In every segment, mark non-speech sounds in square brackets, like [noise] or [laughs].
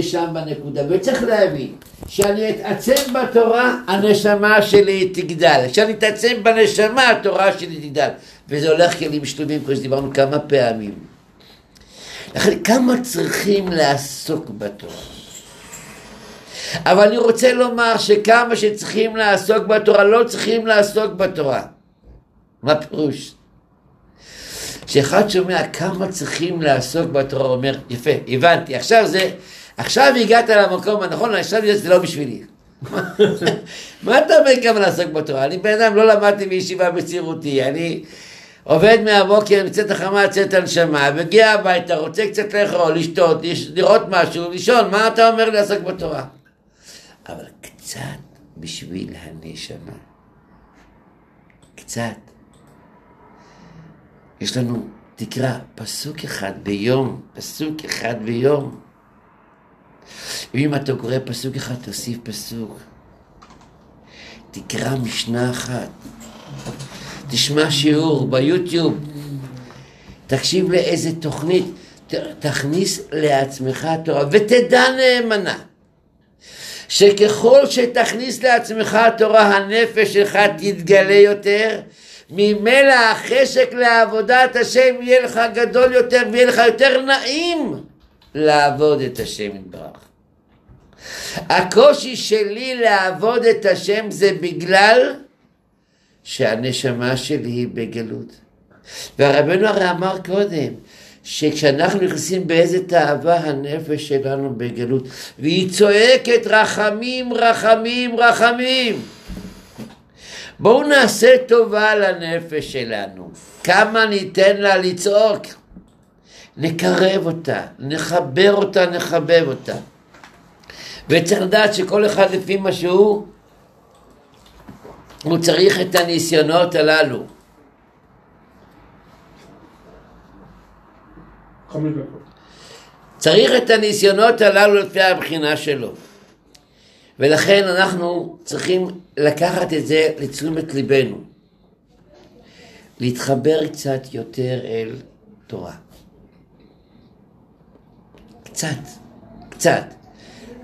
שם בנקודה, וצריך להבין שאני אתעצם בתורה, הנשמה שלי תגדל. כשאני אתעצם בנשמה, התורה שלי תגדל. וזה הולך כלים שלובים, כמו שדיברנו כמה פעמים. לכן, כמה צריכים לעסוק בתורה? אבל אני רוצה לומר שכמה שצריכים לעסוק בתורה, לא צריכים לעסוק בתורה. מה פירוש? כשאחד שומע כמה צריכים לעסוק בתורה, הוא אומר, יפה, הבנתי, עכשיו זה, עכשיו הגעת למקום הנכון, עכשיו זה לא בשבילי. [laughs] מה אתה אומר כמה לעסוק בתורה? אני בן אדם, לא למדתי בישיבה בצעירותי, אני עובד מהבוקר, מצאת החמה, מצאת הנשמה, מגיע הביתה, רוצה קצת לאכול, לשתות, לראות משהו, לישון, מה אתה אומר לעסוק בתורה? אבל קצת בשביל הנשמה. קצת. יש לנו, תקרא, פסוק אחד ביום, פסוק אחד ביום. ואם אתה קורא פסוק אחד, תוסיף פסוק. תקרא משנה אחת. תשמע שיעור ביוטיוב. תקשיב לאיזה תוכנית. תכניס לעצמך תורה ותדע נאמנה. שככל שתכניס לעצמך תורה הנפש שלך תתגלה יותר, ממילא החשק לעבודת השם יהיה לך גדול יותר ויהיה לך יותר נעים לעבוד את השם יתברך. הקושי שלי לעבוד את השם זה בגלל שהנשמה שלי היא בגלות. והרבנו הרי אמר קודם, שכשאנחנו נכנסים באיזה תאווה הנפש שלנו בגלות, והיא צועקת רחמים, רחמים, רחמים. בואו נעשה טובה לנפש שלנו. כמה ניתן לה לצעוק? נקרב אותה, נחבר אותה, נחבב אותה. וצריך לדעת שכל אחד לפי מה שהוא, הוא צריך את הניסיונות הללו. צריך את הניסיונות הללו לפי הבחינה שלו. ולכן אנחנו צריכים לקחת את זה לתשומת ליבנו. להתחבר קצת יותר אל תורה. קצת, קצת.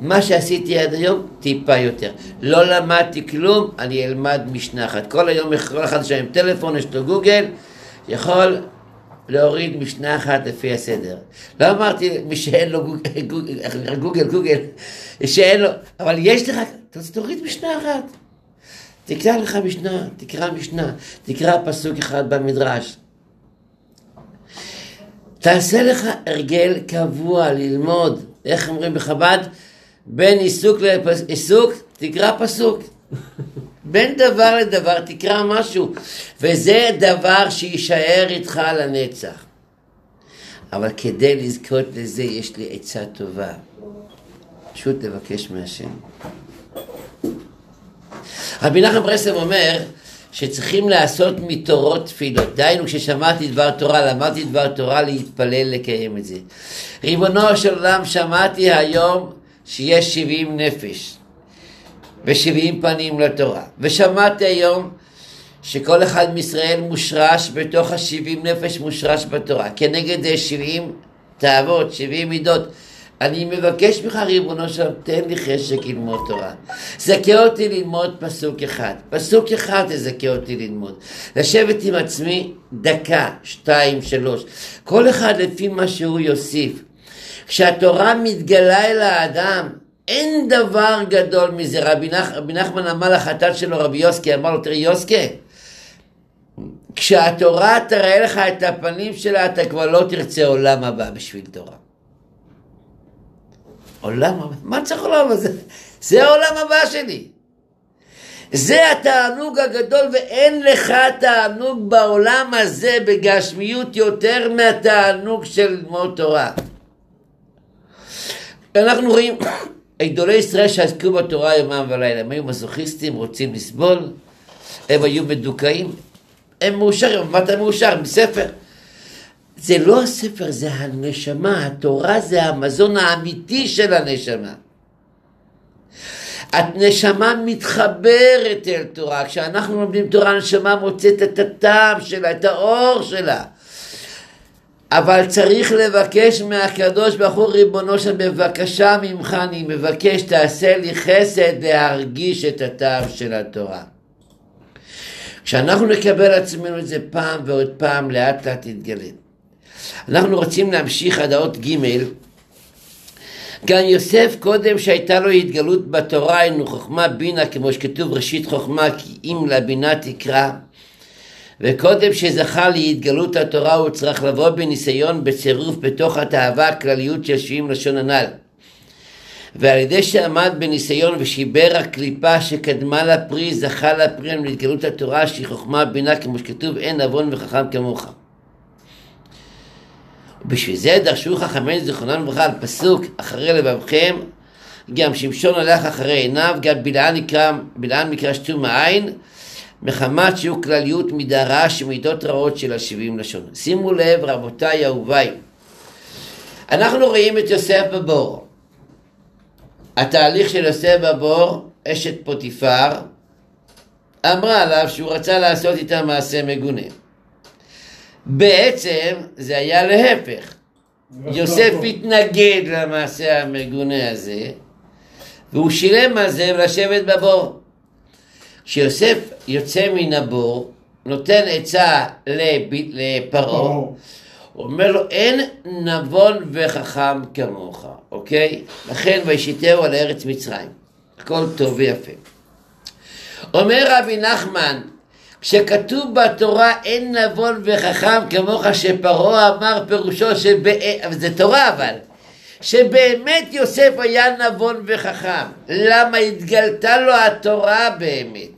מה שעשיתי עד היום, טיפה יותר. לא למדתי כלום, אני אלמד משנה אחת. כל היום, כל אחד שם עם טלפון, יש לו גוגל, יכול להוריד משנה אחת לפי הסדר. לא אמרתי מי שאין לו גוגל, גוגל, גוגל, שאין לו, אבל יש לך, תוריד משנה אחת. תקרא לך משנה, תקרא משנה, תקרא פסוק אחד במדרש. תעשה לך הרגל קבוע ללמוד, איך אומרים בחב"ד? בין עיסוק לעיסוק, תקרא פסוק. [laughs] בין דבר לדבר תקרא משהו, וזה דבר שיישאר איתך לנצח. אבל כדי לזכות לזה יש לי עצה טובה. פשוט לבקש מהשם. רבי נחם ברסלב אומר שצריכים לעשות מתורות תפילות. דהיינו, כששמעתי דבר תורה, למדתי דבר תורה, להתפלל לקיים את זה. ריבונו של עולם, שמעתי היום שיש שבעים נפש. ושבעים פנים לתורה. ושמעתי היום שכל אחד מישראל מושרש בתוך השבעים נפש מושרש בתורה. כנגד שבעים תאוות, שבעים מידות. אני מבקש ממך, ריבונו שלום, תן לי חשק ללמוד תורה. זכה אותי ללמוד פסוק אחד. פסוק אחד תזכה אותי ללמוד. לשבת עם עצמי דקה, שתיים, שלוש. כל אחד לפי מה שהוא יוסיף. כשהתורה מתגלה אל האדם, אין דבר גדול מזה. רבי, נח, רבי נחמן אמר לחתן שלו, רבי יוסקי, אמר לו, תראי יוסקי, כשהתורה תראה לך את הפנים שלה, אתה כבר לא תרצה עולם הבא בשביל תורה. עולם הבא? מה צריך עולם הזה? זה העולם הבא שלי. זה התענוג הגדול ואין לך תענוג בעולם הזה בגשמיות יותר מהתענוג של ללמוד תורה. אנחנו רואים [coughs] גדולי ישראל שעסקו בתורה יומם ולילה, הם היו מזוכיסטים, רוצים לסבול, הם היו מדוכאים, הם מאושרים, מה אתה מאושר? מספר. זה לא הספר, זה הנשמה, התורה זה המזון האמיתי של הנשמה. הנשמה מתחברת אל תורה, כשאנחנו לומדים תורה הנשמה מוצאת את הטעם שלה, את האור שלה. אבל צריך לבקש מהקדוש ברוך הוא ריבונו של בבקשה ממך אני מבקש תעשה לי חסד להרגיש את הטעם של התורה. כשאנחנו נקבל עצמנו את זה פעם ועוד פעם לאט לאט יתגלה. אנחנו רוצים להמשיך עד האות ג' גם יוסף קודם שהייתה לו התגלות בתורה היינו חוכמה בינה כמו שכתוב ראשית חוכמה כי אם לבינה תקרא וקודם שזכה להתגלות התורה הוא צריך לבוא בניסיון בצירוף בתוך התאווה הכלליות של שבעים לשון הנ"ל ועל ידי שעמד בניסיון ושיבר הקליפה שקדמה לפרי זכה לפרי להתגלות התורה שהיא חוכמה בינה כמו שכתוב אין נבון וחכם כמוך בשביל זה דרשו חכמינו זיכרונם לברכה על פסוק אחרי לבבכם גם שמשון הלך אחרי עיניו גם בלעם נקרא, נקרא שתום העין מחמת שהוא כלליות מידה רעה שמידות רעות של השבעים לשון. שימו לב רבותיי אהוביי אנחנו רואים את יוסף בבור התהליך של יוסף בבור אשת פוטיפר אמרה עליו שהוא רצה לעשות איתה מעשה מגונה בעצם זה היה להפך. יוסף התנגד למעשה המגונה הזה, והוא שילם על זה לשבת בבור. כשיוסף יוצא מן הבור, נותן עצה לפרעה, הוא אומר לו, אין נבון וחכם כמוך, אוקיי? לכן וישיתהו על ארץ מצרים. הכל טוב ויפה. אומר רבי נחמן, שכתוב בתורה אין נבון וחכם כמוך שפרעה אמר פירושו שבא... זה תורה אבל שבאמת יוסף היה נבון וחכם. למה התגלתה לו התורה באמת?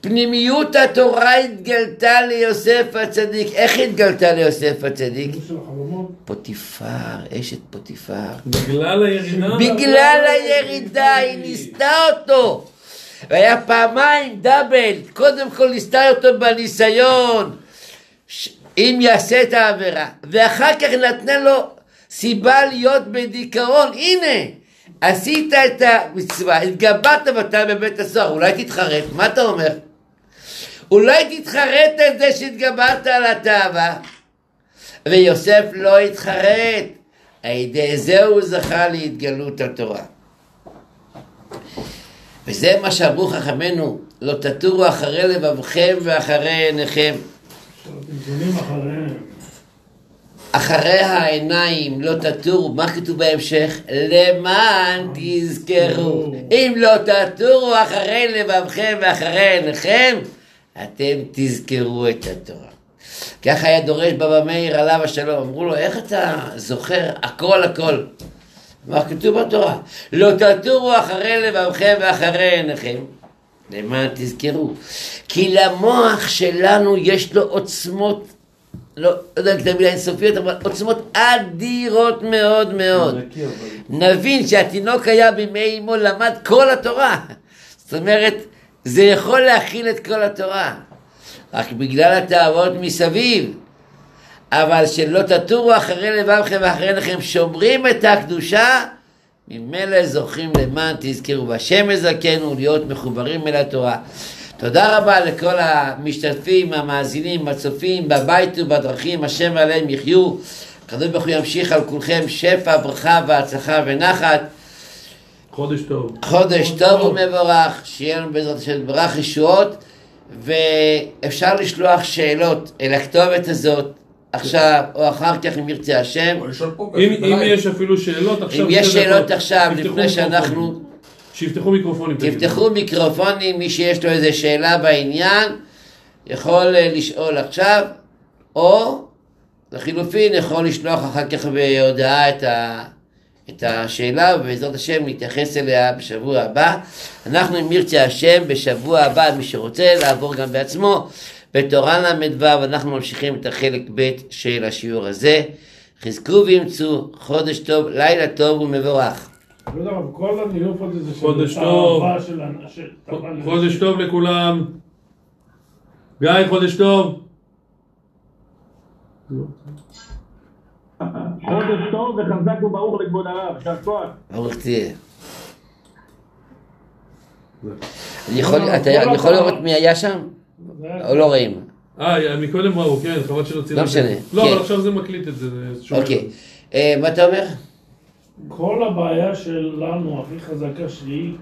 פנימיות התורה התגלתה ליוסף הצדיק. איך התגלתה ליוסף הצדיק? פוטיפר, אשת פוטיפר. בגלל הירידה. בגלל הירידה היא ניסתה אותו והיה פעמיים דאבל, קודם כל ניסתה אותו בניסיון, אם יעשה את העבירה, ואחר כך נתנה לו סיבה להיות בדיכאון, הנה, עשית את המצווה, התגברת ואתה בבית הסוהר, אולי תתחרט, מה אתה אומר? אולי תתחרט על זה שהתגברת על התאווה, ויוסף לא התחרט, על ידי זה הוא זכה להתגלות התורה. וזה מה שאמרו חכמינו, לא תטורו אחרי לבבכם ואחרי עיניכם. אחרי העיניים לא תטורו, מה כתוב בהמשך? למען תזכרו. אם לא תטורו אחרי לבבכם ואחרי עיניכם, אתם תזכרו את התורה. ככה היה דורש בבא מאיר עליו השלום, אמרו לו, איך אתה זוכר הכל הכל? מה כתוב בתורה? לא תטורו אחרי לבבכם ואחרי עיניכם. למען תזכרו. כי למוח שלנו יש לו עוצמות, לא יודע אם תמיד אינסופיות, אבל עוצמות אדירות מאוד מאוד. נבין שהתינוק היה בימי אמו למד כל התורה. זאת אומרת, זה יכול להכיל את כל התורה. רק בגלל התאוות מסביב. אבל שלא תטורו אחרי לבבכם ואחרי עיניכם, שומרים את הקדושה, ממילא זוכים למען תזכרו בהשם יזכנו להיות מחוברים אל התורה. תודה רבה לכל המשתתפים, המאזינים, הצופים, בבית ובדרכים, השם עליהם יחיו. הקדוש ברוך הוא ימשיך על כולכם שפע, ברכה והצלחה ונחת. חודש טוב. חודש טוב ומבורך, שיהיה לנו בעזרת השם ברך ישועות, ואפשר לשלוח שאלות אל הכתובת הזאת, עכשיו או אחר כך אם ירצה השם. אם, יש אפילו שאלות עכשיו, אם יש שאלות. עכשיו, לפני שאנחנו... מיקרופונים. שיפתחו מיקרופונים. תפתחו מיקרופונים, מי שיש לו איזה שאלה בעניין, יכול אה, לשאול עכשיו, או לחילופין יכול לשלוח אחר כך בהודעה את, ה, את השאלה, ובעזרת השם נתייחס אליה בשבוע הבא. אנחנו, אם ירצה השם, בשבוע הבא, מי שרוצה לעבור גם בעצמו, בתורה ל"ו, אנחנו ממשיכים את החלק ב' של השיעור הזה. חזקו ואמצו, חודש טוב, לילה טוב ומבורך. לא חודש טוב. חודש טוב לכולם. גיא, חודש טוב. חודש טוב וחזק וברוך לכבוד הרב, יישר כוח. ברוך תהיה. אני יכול לראות מי היה שם? או לא רואים? אה, מקודם ראו, כן, חבל שלא צילמתי. לא משנה, לא, כן. אבל עכשיו זה מקליט את זה. אוקיי. אה, מה אתה אומר? כל הבעיה שלנו הכי חזקה שהיא,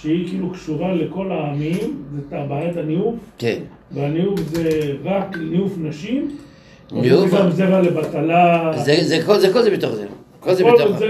שהיא כאילו קשורה לכל העמים, זה את בעיית הניאוף, כן. והניאוף זה רק ניאוף נשים, ניאוף? זה גם זרע לבטלה, זה- זה כל זה כל זה בתוך זה. כל זה בתוך זה